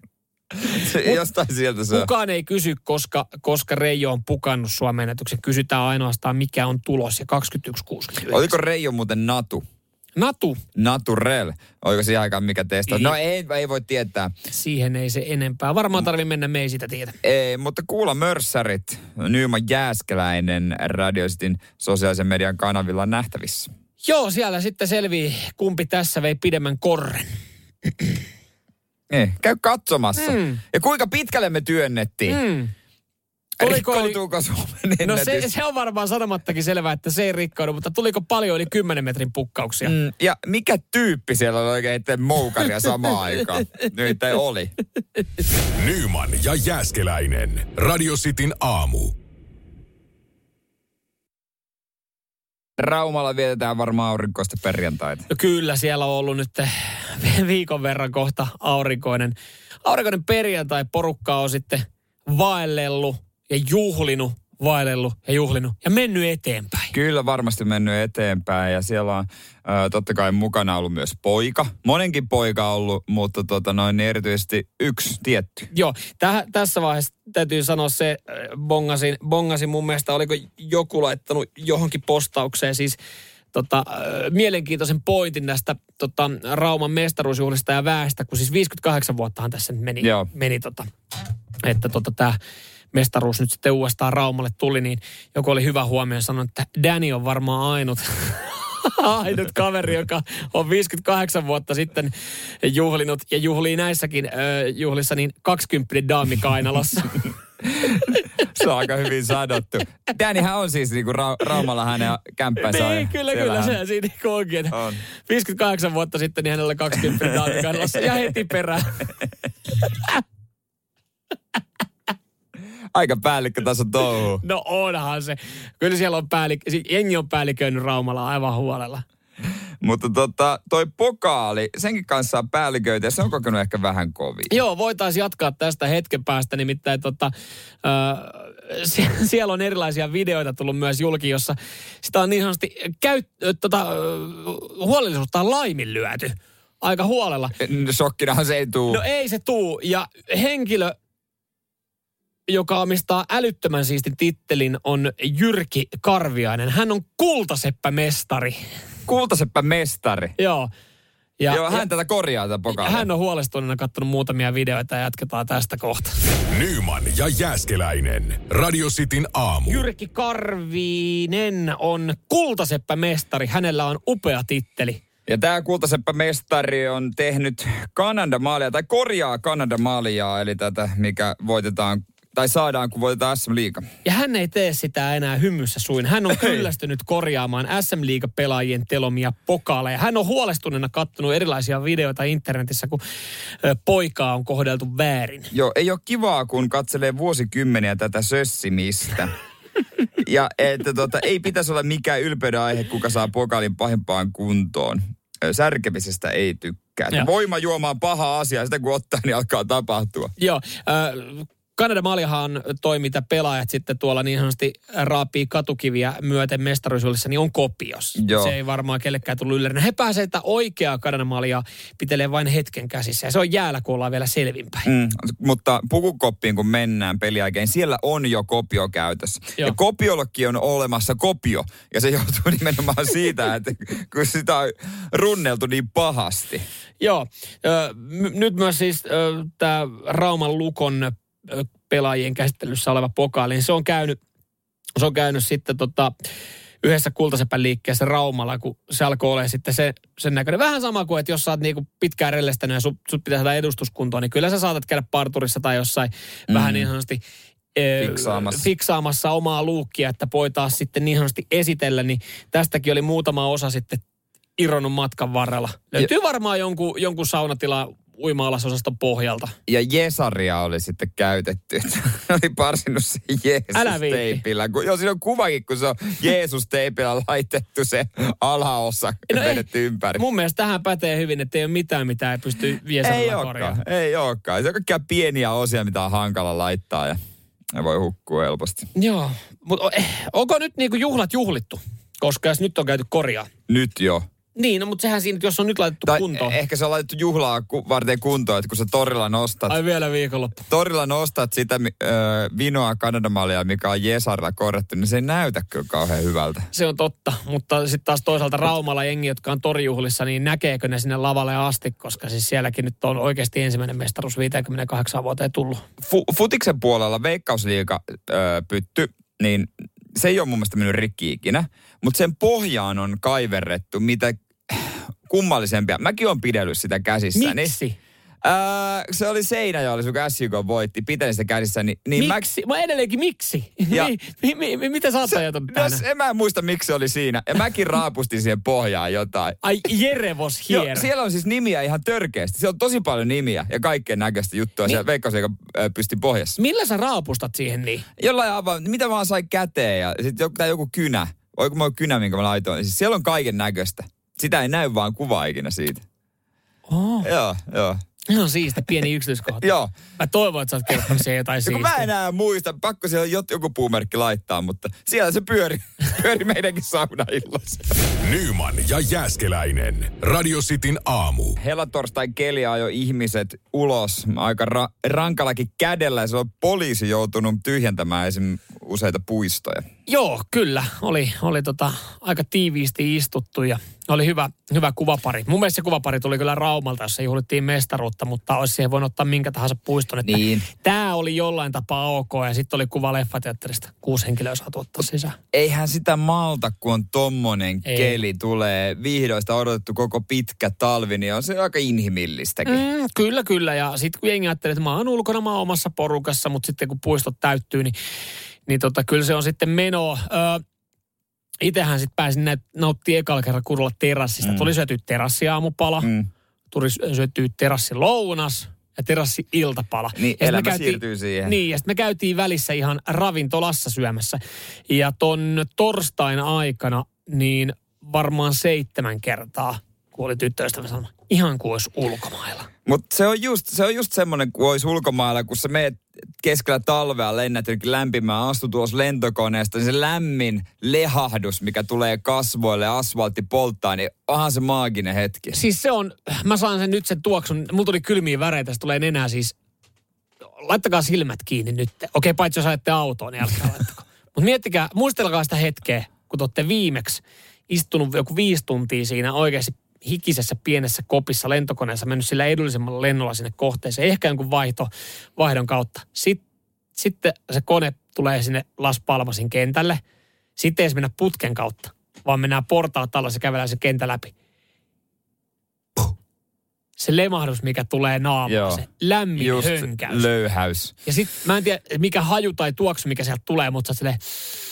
S3: Se, jostain sieltä se.
S2: Kukaan ei kysy, koska, koska Reijo on pukannut Suomen ennätyksen. Kysytään ainoastaan, mikä on tulos. Ja 21,69.
S3: Oliko Reijo muuten Natu?
S2: Natu,
S3: Naturel. Oliko siihen aikaan mikä testa?
S2: Ei.
S3: No ei, ei voi tietää.
S2: siihen ei se enempää. Varmaan tarvii mennä, me ei sitä tiedä.
S3: Ei, mutta kuulla mörssärit, Nyyman Jääskeläinen Radiositin sosiaalisen median kanavilla nähtävissä.
S2: Joo, siellä sitten selvii, kumpi tässä vei pidemmän korren.
S3: Ei, käy katsomassa.
S2: Mm.
S3: Ja kuinka pitkälle me työnnettiin?
S2: Mm. Tuliko
S3: Rikkoutuuko Suomen
S2: No se, se on varmaan sanomattakin selvää, että se ei rikkoudu, mutta tuliko paljon yli 10 metrin pukkauksia? Mm.
S3: Mm, ja mikä tyyppi siellä oli oikein itse moukaria samaan aikaan? [laughs] Nyt ei oli.
S1: Nyman ja Jääskeläinen. Radio Cityn aamu.
S3: Raumalla vietetään varmaan aurinkoista perjantaita.
S2: No kyllä, siellä on ollut nyt [laughs] viikon verran kohta aurinkoinen, aurinkoinen perjantai. Porukka on sitten vaellellut ja juhlinut, vaellellut ja juhlinut ja mennyt eteenpäin.
S3: Kyllä varmasti mennyt eteenpäin ja siellä on ö, totta kai mukana ollut myös poika. Monenkin poika ollut, mutta tota noin, niin erityisesti yksi tietty.
S2: Joo, täh, tässä vaiheessa täytyy sanoa se, äh, bongasin, bongasin mun mielestä, oliko joku laittanut johonkin postaukseen siis tota, äh, mielenkiintoisen pointin näistä tota, Rauman mestaruusjuhlista ja väestä, kun siis 58 vuottahan tässä meni,
S3: Joo.
S2: meni tota, että tota, tämä mestaruus nyt sitten uudestaan Raumalle tuli, niin joku oli hyvä huomio ja sanoi, että Danny on varmaan ainut, [laughs] ainut kaveri, joka on 58 vuotta sitten juhlinut ja juhlii näissäkin ö, juhlissa niin 20 daami kainalossa. [laughs]
S3: Se on aika hyvin sanottu. Dannyhän on siis niinku Ra- Raumalla hänen kämppänsä.
S2: Niin, kyllä, kyllä. Se siinä niinku onkin.
S3: On.
S2: 58 vuotta sitten niin hänellä 20 daami kainalossa ja heti perään. [laughs]
S3: Aika päällikkötason touhu.
S2: No onhan se. Kyllä siellä on päällik- si- jengi on päälliköinyt Raumalla aivan huolella.
S3: Mutta tota, toi pokaali, senkin kanssa on päälliköitä ja se on kokenut ehkä vähän kovin.
S2: Joo, voitaisiin jatkaa tästä hetken päästä, nimittäin tota, ö, sie- siellä on erilaisia videoita tullut myös julki, jossa sitä on niin sanotusti käyt, ö, tota, huolellisuutta on laiminlyöty aika huolella.
S3: Shokkinahan se ei tuu.
S2: No ei se tuu, ja henkilö, joka omistaa älyttömän siistin tittelin, on Jyrki Karviainen. Hän on kultaseppämestari.
S3: Kultaseppä mestari.
S2: Joo. Ja,
S3: Joo, hän
S2: ja,
S3: tätä korjaa tätä pokaalia.
S2: hän on huolestuneena katsonut muutamia videoita ja jatketaan tästä kohta.
S1: Nyman ja Jääskeläinen. Radio Cityn aamu.
S2: Jyrki Karvinen on kultaseppämestari. Hänellä on upea titteli.
S3: Ja tämä kultaseppä mestari on tehnyt Kanadan maalia, tai korjaa Kanadan maalia, eli tätä, mikä voitetaan, tai saadaan, kun voitetaan SM Liiga.
S2: Ja hän ei tee sitä enää hymyssä suin. Hän on kyllästynyt korjaamaan SM Liiga-pelaajien telomia pokaaleja. Hän on huolestuneena kattonut erilaisia videoita internetissä, kun poikaa on kohdeltu väärin.
S3: Joo, ei ole kivaa, kun katselee vuosikymmeniä tätä sössimistä. ja että tota, ei pitäisi olla mikään ylpeyden aihe, kuka saa pokaalin pahimpaan kuntoon. Särkemisestä ei tykkää. Voima juomaan paha asia, sitä kun ottaa, niin alkaa tapahtua.
S2: Joo, äh, Kanadan maalihan toi, mitä pelaajat sitten tuolla niin sanotusti raapii katukiviä myöten mestaruisuudessa, niin on kopios.
S3: Joo.
S2: Se ei varmaan kellekään tullut yllärinä. He pääsevät sitä oikeaa Kanadan maalia pitelee vain hetken käsissä. Ja se on jäällä, kun ollaan vielä selvinpäin.
S3: Mm, mutta pukukoppiin kun mennään peliaikeen, siellä on jo kopio käytössä.
S2: Joo.
S3: Ja kopiollekin on olemassa kopio. Ja se johtuu [laughs] nimenomaan siitä, että kun sitä on runneltu niin pahasti.
S2: Joo, ö, m- nyt myös siis tämä Rauman Lukon pelaajien käsittelyssä oleva pokaali, niin se on käynyt, se on käynyt sitten tota, yhdessä kultasepän liikkeessä Raumalla, kun se alkoi olla sitten se, sen näköinen. Vähän sama kuin, että jos sä oot niinku pitkään rellestänyt ja sut, sut pitää saada edustuskuntoon, niin kyllä sä saatat käydä parturissa tai jossain mm. vähän niin sanotusti ö,
S3: Fiksaamassa.
S2: fiksaamassa omaa luukkia, että voi taas sitten niin sanotusti esitellä, niin tästäkin oli muutama osa sitten irronnut matkan varrella. Löytyy varmaan jonkun, jonkun saunatila uima-alasosaston pohjalta.
S3: Ja Jesaria oli sitten käytetty. oli parsinut se. Jeesus-teipillä. Kun, joo, siinä on kuvakin, kun se on Jeesus-teipillä laitettu se alaosa
S2: No ei,
S3: vedetty ympäri.
S2: Mun mielestä tähän pätee hyvin, että ei ole mitään, mitä ei pysty
S3: ei
S2: viesellä korjaamaan.
S3: ei olekaan. Se on kaikkia pieniä osia, mitä on hankala laittaa ja, ja voi hukkua helposti.
S2: Joo, mutta onko nyt niinku juhlat juhlittu? Koska jos nyt on käyty korjaa.
S3: Nyt jo.
S2: Niin, no, mutta sehän siinä, että jos on nyt laitettu
S3: Tai
S2: kuntoon.
S3: ehkä se on laitettu juhlaa ku, varten kuntoon, että kun sä torilla nostat,
S2: Ai vielä viikonloppu.
S3: torilla nostat sitä ö, vinoa Kanadamalia, mikä on Jesarilla korjattu, niin se ei näytä kyllä kauhean hyvältä.
S2: Se on totta, mutta sitten taas toisaalta Raumalla jengi, jotka on torijuhlissa, niin näkeekö ne sinne lavalle asti, koska siis sielläkin nyt on oikeasti ensimmäinen mestaruus 58 vuoteen tullut.
S3: Fu- futiksen puolella Veikkausliiga ö, pytty, niin se ei ole mun mielestä mennyt rikki ikinä, mutta sen pohjaan on kaiverrettu mitä kummallisempia. Mäkin on pidellyt sitä käsissä.
S2: Miksi?
S3: Ää, se oli Seinäjoella, kun SJK voitti, pitelin sitä käsissä, niin, niin mä,
S2: miksi? Mä edelleenkin miksi? [laughs]
S3: Ja-
S2: mi, mi, mi, mi, mitä sä oot ajatunut
S3: no, en mä muista, miksi se oli siinä. Ja mäkin raapustin siihen pohjaan jotain.
S2: Ai Jerevos
S3: Joo,
S2: here.
S3: siellä on siis nimiä ihan törkeästi. Siellä on tosi paljon nimiä ja kaikkeen näköistä juttua
S2: Niin.
S3: siellä Veikkausliiga ö, pysti pohjassa.
S2: Millä sä raapustat siihen niin?
S3: Jollain aivan, mitä vaan sai käteen ja sitten joku, joku kynä. Oiko mulla kynä, minkä mä laitoin? Siis siellä on kaiken näköistä. Sitä ei näy vaan kuva ikinä siitä.
S2: Oh.
S3: Joo, joo.
S2: Se on siisti, pieni yksityiskohta. [laughs]
S3: Joo.
S2: Mä toivon, että sä oot kertonut siihen jotain
S3: kun mä
S2: siistiä.
S3: enää muista, pakko siellä jot- joku puumerkki laittaa, mutta siellä se pyöri, [laughs] pyöri meidänkin saunaillassa.
S1: Nyman ja Jääskeläinen. Radio Cityn aamu.
S3: Helatorstain keli ajoi ihmiset ulos aika ra- rankallakin kädellä se on poliisi joutunut tyhjentämään esim. useita puistoja.
S2: Joo, kyllä. Oli, oli tota, aika tiiviisti istuttu ja oli hyvä, hyvä kuvapari. Mun mielestä se kuvapari tuli kyllä Raumalta, jossa juhlittiin mestaruutta, mutta olisi siihen voinut ottaa minkä tahansa puiston. Että
S3: Niin.
S2: Tämä oli jollain tapaa ok ja sitten oli kuva leffateatterista. Kuusi henkilöä saatu ottaa sisään.
S3: Eihän sitä malta, kun on tommonen
S2: Ei.
S3: keli tulee. Vihdoista odotettu koko pitkä talvi, niin on se aika inhimillistäkin. Mm,
S2: kyllä, kyllä. Ja sitten kun jengi ajattelee, että mä oon ulkona, mä oon omassa porukassa, mutta sitten kun puistot täyttyy, niin, niin tota, kyllä se on sitten meno. Öö, Itehän sitten pääsin näitä, nauttia ekalla kerran kuulla terassista. Mm. Tuli syötyä terassiaamupala, mm. Tuli syötyä terassi lounas ja terassi iltapala.
S3: Niin,
S2: Ja
S3: elämä siirtyy siihen.
S2: Niin, ja sitten me käytiin välissä ihan ravintolassa syömässä. Ja ton torstain aikana, niin varmaan seitsemän kertaa, kun oli tyttöystävä sanonut, ihan kuin olisi ulkomailla.
S3: Mutta se on just, se on just semmoinen, kun olisi ulkomailla, kun sä meet keskellä talvea, lennät jonnekin lämpimään, astut tuossa lentokoneesta, niin se lämmin lehahdus, mikä tulee kasvoille ja asfaltti polttaa, niin onhan se maaginen hetki.
S2: Siis se on, mä saan sen nyt sen tuoksun, mulla tuli kylmiä väreitä, se tulee nenää siis, laittakaa silmät kiinni nyt. Okei, paitsi jos ajatte autoon, niin älkää laittako. [laughs] Mutta miettikää, muistelkaa sitä hetkeä, kun te olette viimeksi istunut joku viisi tuntia siinä oikeasti hikisessä pienessä kopissa lentokoneessa, mennyt sillä edullisemmalla lennolla sinne kohteeseen, ehkä jonkun vaihto, vaihdon kautta. Sitten, sitten se kone tulee sinne Las Palmasin kentälle. Sitten ei edes mennä putken kautta, vaan mennään portaat alla, se kävelee se kenttä läpi. Puh. Se lemahdus, mikä tulee naamaan,
S3: Joo.
S2: se lämmin
S3: Just
S2: hönkäys.
S3: löyhäys.
S2: ja sitten mä en tiedä, mikä haju tai tuoksu, mikä sieltä tulee, mutta sä silleen,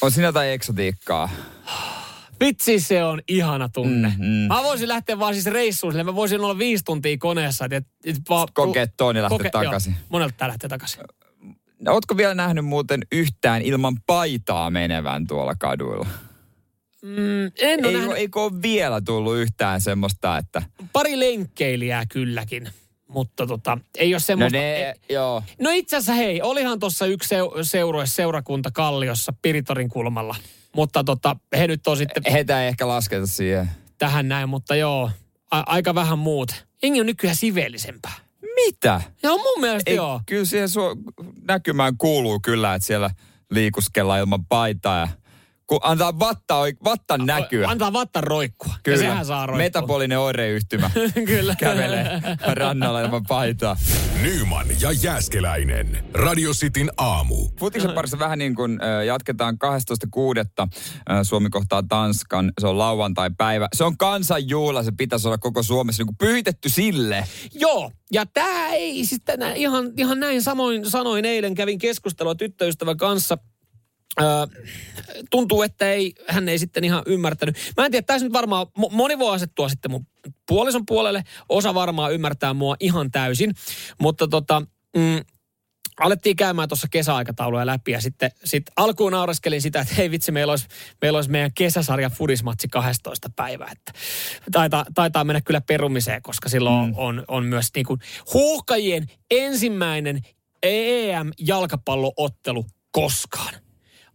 S3: On siinä jotain eksotiikkaa. [sighs]
S2: vitsi se on ihana tunne.
S3: Mm, mm.
S2: Mä voisin lähteä vaan siis reissuun, silleen, mä voisin olla viisi tuntia koneessa. Et, et, vaan,
S3: Kokea ton ja lähteä
S2: koke-
S3: takaisin.
S2: Joo, monelta tää lähtee takaisin.
S3: No, Ootko vielä nähnyt muuten yhtään ilman paitaa menevän tuolla kaduilla?
S2: Mm, en ole
S3: Ei,
S2: nähnyt
S3: eikö ole vielä tullut yhtään semmoista, että...
S2: pari lenkkeilijää kylläkin, mutta tota, ei ole
S3: No
S2: semmoista...
S3: ne, joo.
S2: No itse asiassa hei, olihan tuossa yksi seu- seurue, seurakunta Kalliossa Piritorin kulmalla. Mutta tota, he nyt on sitten
S3: Heitä ei ehkä lasketa siihen.
S2: tähän näin, mutta joo, a- aika vähän muut. Jengi on nykyään siveellisempää.
S3: Mitä?
S2: Joo, mun mielestä
S3: Ei,
S2: joo.
S3: kyllä siihen su- näkymään kuuluu kyllä, että siellä liikuskellaan ilman paitaa ja kun antaa vatta, oik- vattan näkyä.
S2: Antaa vattan roikkua.
S3: Kyllä.
S2: Ja sehän saa roikkua.
S3: Metabolinen oireyhtymä [laughs]
S2: Kyllä.
S3: kävelee rannalla ilman paitaa.
S1: Nyman ja Jääskeläinen. Radio Cityn aamu.
S3: Futiksen parissa vähän niin kuin jatketaan 12.6. Äh, Suomi kohtaa Tanskan. Se on lauantai-päivä. Se on kansanjuhla. Se pitäisi olla koko Suomessa niin kuin pyhitetty sille.
S2: Joo, ja tämä ei siis tänään ihan, ihan näin samoin sanoin eilen, kävin keskustelua tyttöystävän kanssa. Öö, tuntuu, että ei, hän ei sitten ihan ymmärtänyt. Mä en tiedä, tässä nyt varmaan, mo- moni voi asettua sitten mun puolison puolelle, osa varmaan ymmärtää mua ihan täysin, mutta tota, mm, alettiin käymään tuossa kesäaikatauluja läpi ja sitten sit alkuun naureskelin sitä, että hei vitsi, meillä olisi, meillä olisi meidän kesäsarjan fudismatsi 12 päivää. Että taitaa, taitaa mennä kyllä perumiseen, koska silloin mm. on, on myös niin kuin huuhkajien ensimmäinen EM-jalkapalloottelu koskaan.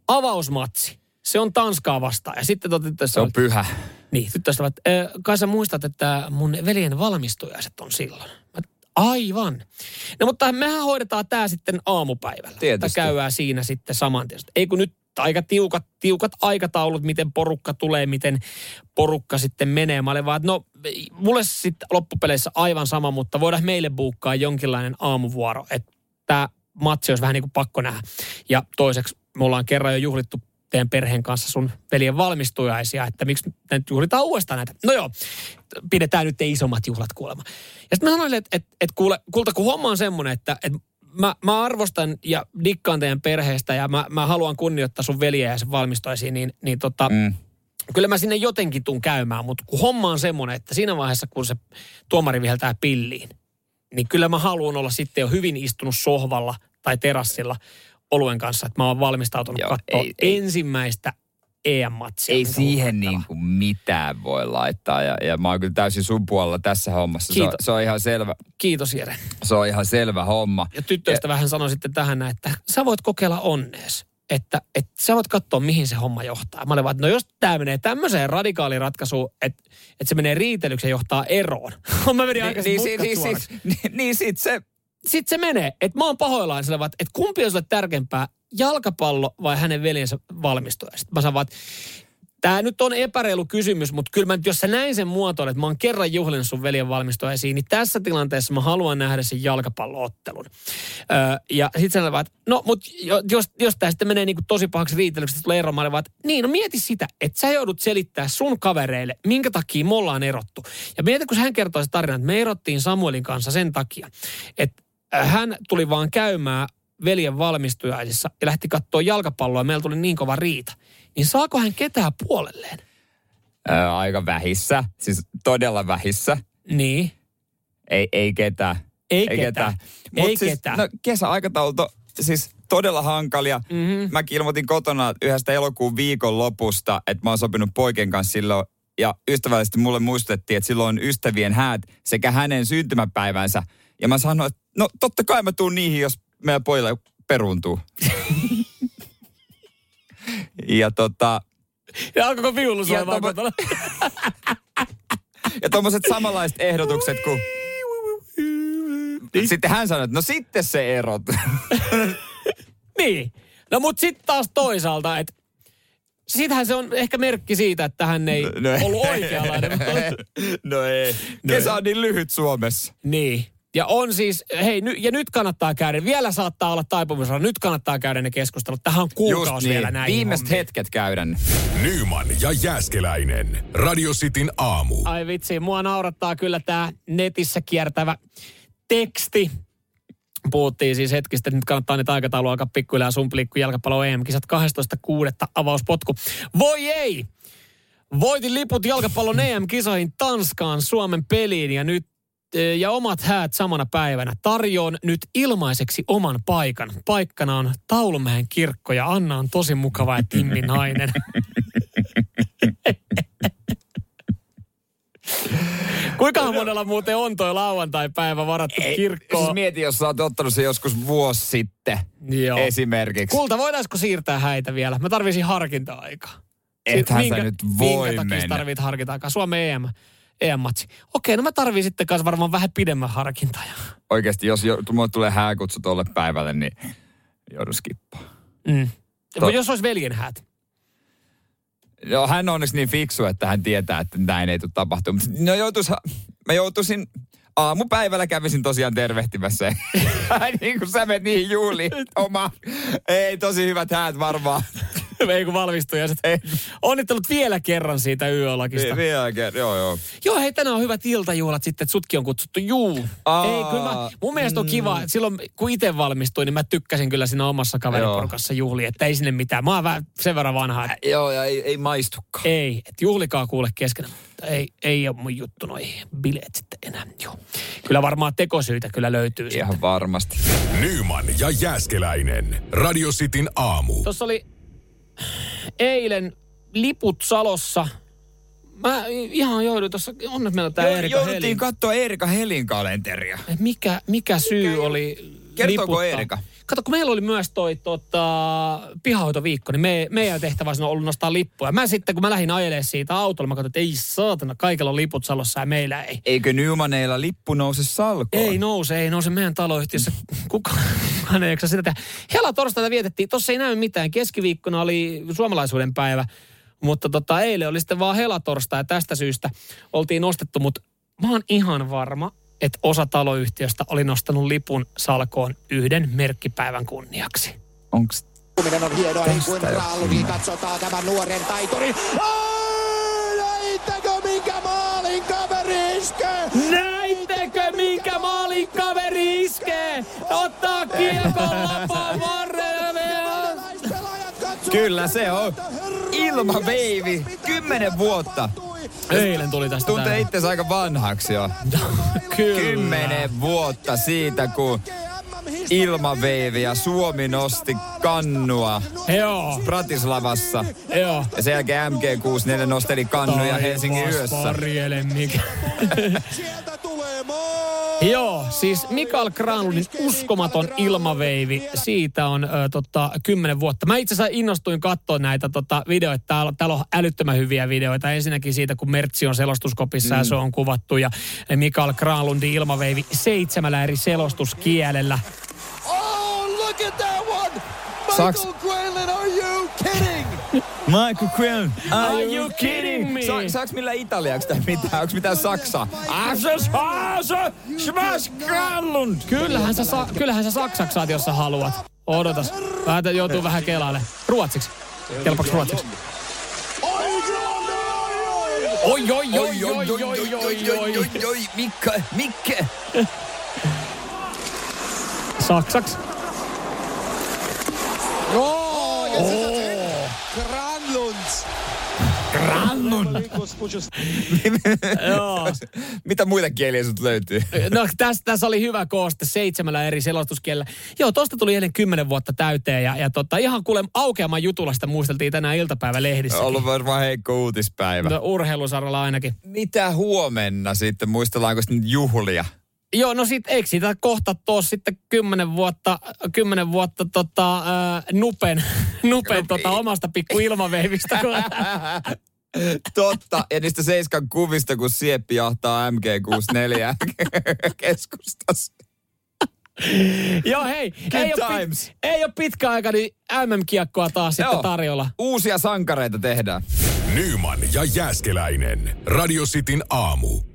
S2: Avausmatsi. Se on Tanskaa vastaan. Ja sitten tota,
S3: Se on pyhä.
S2: niin, tyttöystävät, äh, kai sä muistat, että mun veljen valmistujaiset on silloin. Mä, aivan. No mutta mehän hoidetaan tämä sitten aamupäivällä.
S3: Tietysti.
S2: Tai käydään siinä sitten saman tien. Ei kun nyt aika tiukat, tiukat aikataulut, miten porukka tulee, miten porukka sitten menee. Mä olin vaan, että no mulle sitten loppupeleissä aivan sama, mutta voidaan meille buukkaa jonkinlainen aamuvuoro, että tämä matsi olisi vähän niin kuin pakko nähdä. Ja toiseksi me ollaan kerran jo juhlittu teidän perheen kanssa sun veljen valmistujaisia, että miksi me nyt juhlitaan uudestaan näitä. No joo, pidetään nyt ne isommat juhlat kuulemma. Ja sitten mä sanoin, että, että, että kuule, kulta, kun homma on semmoinen, että, että mä, mä arvostan ja dikkaan teidän perheestä ja mä, mä haluan kunnioittaa sun veljeä ja sen valmistujaisia, niin, niin tota,
S3: Mm.
S2: kyllä mä sinne jotenkin tuun käymään, mutta kun homma on semmoinen, että siinä vaiheessa, kun se tuomari viheltää pilliin, niin kyllä mä haluan olla sitten jo hyvin istunut sohvalla tai terassilla oluen kanssa, että mä oon valmistautunut
S3: Joo,
S2: katsoa
S3: ei- ei-
S2: ensimmäistä EM-matsia.
S3: Ei siihen niin kuin mitään voi laittaa. Ja, ja mä oon kyllä täysin sun puolella tässä hommassa. Se on,
S2: Kiitos.
S3: se on ihan selvä,
S2: Kiitos Jere.
S3: se on ihan selvä homma.
S2: Ja tyttöistä vähän sanoi sitten tähän että sä voit kokeilla onnees. Että, että sä voit katsoa, mihin se homma johtaa. Mä olin vaan, että no jos tämä menee tämmöiseen radikaaliin ratkaisuun, että, että se menee riitelyksi ja johtaa eroon. [laughs] Mä menin aika
S3: niin,
S2: niin,
S3: niin, niin, sit, niin, niin sit se,
S2: sit se menee, että mä oon pahoillaan sillä, että kumpi on sulle tärkeämpää, jalkapallo vai hänen veljensä valmistuja. Sitten mä sanon vaan, Tämä nyt on epäreilu kysymys, mutta kyllä mä, jos sä näin sen muotoilet, että mä oon kerran juhlinut sun veljen valmistujaisiin, niin tässä tilanteessa mä haluan nähdä sen jalkapalloottelun. Öö, ja sitten sä että no, mutta jos, jos tämä sitten menee niin kuin tosi pahaksi riitelyksi, tulee ero, mä että niin, no mieti sitä, että sä joudut selittää sun kavereille, minkä takia me ollaan erottu. Ja mieti, kun hän kertoi se tarina, että me erottiin Samuelin kanssa sen takia, että hän tuli vaan käymään veljen valmistujaisissa ja lähti katsoa jalkapalloa ja meillä tuli niin kova riita niin saako hän ketään puolelleen?
S3: Ää, aika vähissä, siis todella vähissä.
S2: Niin.
S3: Ei, ei ketään.
S2: Ei, ei ketään. Mut ei
S3: siis,
S2: ketään.
S3: No, kesäaikataulut on siis todella hankalia. Mm-hmm. Mäkin ilmoitin kotona yhdestä elokuun viikon lopusta, että mä oon sopinut poikien kanssa silloin. Ja ystävällisesti mulle muistettiin, että silloin on ystävien häät sekä hänen syntymäpäivänsä. Ja mä sanoin, että no totta kai mä tuun niihin, jos meidän pojille peruuntuu. [laughs] Ja tota...
S2: Ja alkoiko viulu soimaan ja kotona? [laughs]
S3: ja tuommoiset samanlaiset ehdotukset kuin... Niin. Sitten hän sanoi, että no sitten se erot. [laughs]
S2: niin. No mut sitten taas toisaalta, että Siitähän se on ehkä merkki siitä, että hän ei no, no ollut oikeanlainen.
S3: no ei. Kesä no on niin lyhyt Suomessa.
S2: Niin. Ja on siis, hei, ny, ja nyt kannattaa käydä, vielä saattaa olla taipumus, nyt kannattaa käydä ne keskustelut. Tähän on kuukausi niin. vielä näin.
S3: Viimeiset hetket käydään.
S1: Nyman ja Jääskeläinen. Radio Cityn aamu.
S2: Ai vitsi, mua naurattaa kyllä tämä netissä kiertävä teksti. Puhuttiin siis hetkistä, että nyt kannattaa nyt aikataulu alkaa pikkuhiljaa sumpliikku jalkapallo EM-kisat 12.6. avauspotku. Voi ei! Voitin liput jalkapallon EM-kisoihin Tanskaan Suomen peliin ja nyt ja omat häät samana päivänä. Tarjoon nyt ilmaiseksi oman paikan. Paikkana on Taulumäen kirkko ja Anna on tosi mukava ja Timmi nainen. [laughs] Kuinka monella muuten on toi lauantai-päivä varattu Ei, kirkkoon?
S3: Siis mieti, jos sä oot ottanut se joskus vuosi sitten Joo. esimerkiksi.
S2: Kulta, voitaisiko siirtää häitä vielä? Mä tarvisin harkinta-aikaa.
S3: Ethän minkä, sä nyt voi
S2: minkä takia
S3: mennä.
S2: tarvit harkinta-aikaa? Suomen EM EM-matsi. Okei, no mä tarviin sitten kanssa varmaan vähän pidemmän harkintaa.
S3: Oikeasti, jos jo, mulle tulee hääkutsu tuolle päivälle, niin joudun skippaan.
S2: Mm. To- jos olisi veljen häät.
S3: No hän on onneksi niin fiksu, että hän tietää, että näin ei tule tapahtumaan. No joutuis, mä joutuisin, aamupäivällä kävisin tosiaan tervehtimässä. [laughs] niin kuin sä menet niihin juhliin. Oma, ei tosi hyvät häät varmaan. [laughs]
S2: ei kun valmistujaiset. Onnittelut vielä kerran siitä yölakista.
S3: Niin, vielä kerran, joo joo.
S2: Joo, hei tänään on hyvät iltajuhlat sitten, että sutkin on kutsuttu. Juu. Aa, ei, kyllä mä, mun mielestä on kiva, että silloin kun itse valmistuin, niin mä tykkäsin kyllä siinä omassa kaveriporukassa juhli, että ei sinne mitään. Mä oon vähän sen verran vanha. Että...
S3: Joo, ja ei, ei maistukaan.
S2: Ei, että juhlikaa kuule keskenä. Ei, ei ole mun juttu noihin bileet sitten enää. Joo. Kyllä varmaan tekosyitä kyllä löytyy
S3: Ihan
S2: sitten.
S3: varmasti.
S1: Nyman ja Jääskeläinen. Radio Cityn aamu.
S2: Tuossa oli eilen liput Salossa. Mä ihan jouduin tuossa, onneksi meillä on tää Erika
S3: Jouduttiin Helin. katsoa Erika Helin kalenteria.
S2: Mikä, mikä syy mikä oli
S3: Kertooko liputtaa? Erika?
S2: Kato, kun meillä oli myös toi tota, pihahoitoviikko, niin me, meidän tehtävä on ollut nostaa lippuja. Mä sitten, kun mä lähdin ajelemaan siitä autolla, mä katsoin, että ei saatana, kaikilla on liput Salossa ja meillä ei.
S3: Eikö Nymaneilla lippu nouse salkoon?
S2: Ei nouse, ei nouse meidän taloyhtiössä. Kukaan ei jaksa sitä tehdä. Hela torstaita vietettiin, tossa ei näy mitään. Keskiviikkona oli suomalaisuuden päivä, mutta tota, eilen oli sitten vaan helatorstai ja tästä syystä oltiin nostettu, mutta mä oon ihan varma, että osa taloyhtiöstä oli nostanut lipun salkoon yhden merkkipäivän kunniaksi.
S3: Onks
S4: Kuminen on hienoa, niin kuin Raallukin katsotaan tämän nuoren taitorin. Näittekö minkä maalin kaveri iskee?
S2: Näittekö minkä maalin kaveri iskee? Ottaa kiekon lapaan.
S3: Kyllä se on. Ilma veivi. Kymmenen vuotta.
S2: Eilen tuli tästä
S3: Tuntee itse aika vanhaksi jo.
S2: Kyllä.
S3: Kymmenen vuotta siitä, kun ilmaveivi ja Suomi nosti kannua
S2: Joo.
S3: Bratislavassa.
S2: Joo.
S3: Ja sen jälkeen MG64 nosteli kannuja Helsingin yössä.
S2: mikä. [laughs] Joo, siis Mikael Granlundin uskomaton ilmaveivi, siitä on ö, tota, kymmenen vuotta. Mä itse asiassa innostuin katsoa näitä tota, videoita. Täällä, täällä on älyttömän hyviä videoita. Ensinnäkin siitä, kun Mertsi on selostuskopissa mm. ja se on kuvattu. Ja Mikael Granlundin ilmaveivi seitsemällä eri selostuskielellä.
S5: Oh, look at that one!
S3: Saks-
S5: Michael Granlund, are you kidding?
S3: Michael Quinn,
S2: Are you kidding me?
S3: Sa- saaks millä italiaksi tai mitään? Onks mitään saksaa?
S2: Kyllähän sä, sa- kyllähän sä saksaksi saat, jos sä haluat. Odotas. Vähän joutuu vähän kelaalle. Ruotsiksi. Kelpaks ruotsiksi? Oi, oi, oi, oi, oi, oi, oi, oi.
S3: oi, Mikke, Mikke.
S2: Saksaks.
S5: Oh,
S2: Granlund. Joo. [laughs]
S3: Mitä muita kieliä sut löytyy?
S2: No tässä, tässä oli hyvä kooste seitsemällä eri selostuskielellä. Joo, tosta tuli eilen kymmenen vuotta täyteen ja, ja tota, ihan kuule aukeaman jutulla sitä muisteltiin tänään iltapäivälehdissä.
S3: Ollut varmaan heikko uutispäivä.
S2: No, urheilusaralla ainakin.
S3: Mitä huomenna sitten? Muistellaanko sitten juhlia?
S2: Joo, no sit eikö siitä kohta tuo sitten kymmenen vuotta, kymmenen vuotta tota, ää, nupen, [laughs] nupen tota, omasta pikku ilmaveivistä. [laughs]
S3: Totta. Ja niistä seiskan kuvista, kun Sieppi jahtaa MG64 [laughs] keskustassa.
S2: Joo, hei, ei ole,
S3: times.
S2: pit, ei ole pitkä aika, niin MM-kiekkoa taas sitten
S3: Joo.
S2: tarjolla.
S3: Uusia sankareita tehdään.
S1: Nyman ja Jääskeläinen. Radio Cityn aamu.